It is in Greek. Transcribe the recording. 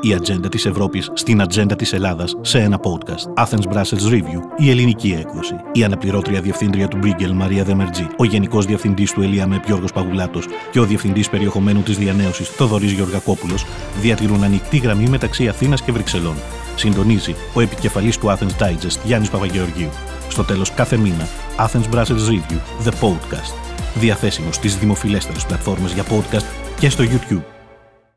Η ατζέντα της Ευρώπης στην ατζέντα της Ελλάδας σε ένα podcast. Athens Brussels Review, η ελληνική έκδοση. Η αναπληρώτρια διευθύντρια του Μπρίγκελ Μαρία Δεμερτζή, ο γενικός διευθυντής του ΕΛΙΑΜΕΠ Γιώργος Παγουλάτος και ο διευθυντής περιεχομένου της διανέωσης Θοδωρής Γεωργακόπουλος διατηρούν ανοιχτή γραμμή μεταξύ Αθήνας και Βρυξελών. Συντονίζει ο επικεφαλής του Athens Digest Γιάννης Παπαγεωργίου. Στο τέλος κάθε μήνα, Athens Brussels Review, the podcast. Διαθέσιμο στις δημοφιλέστερες πλατφόρμες για podcast και στο YouTube.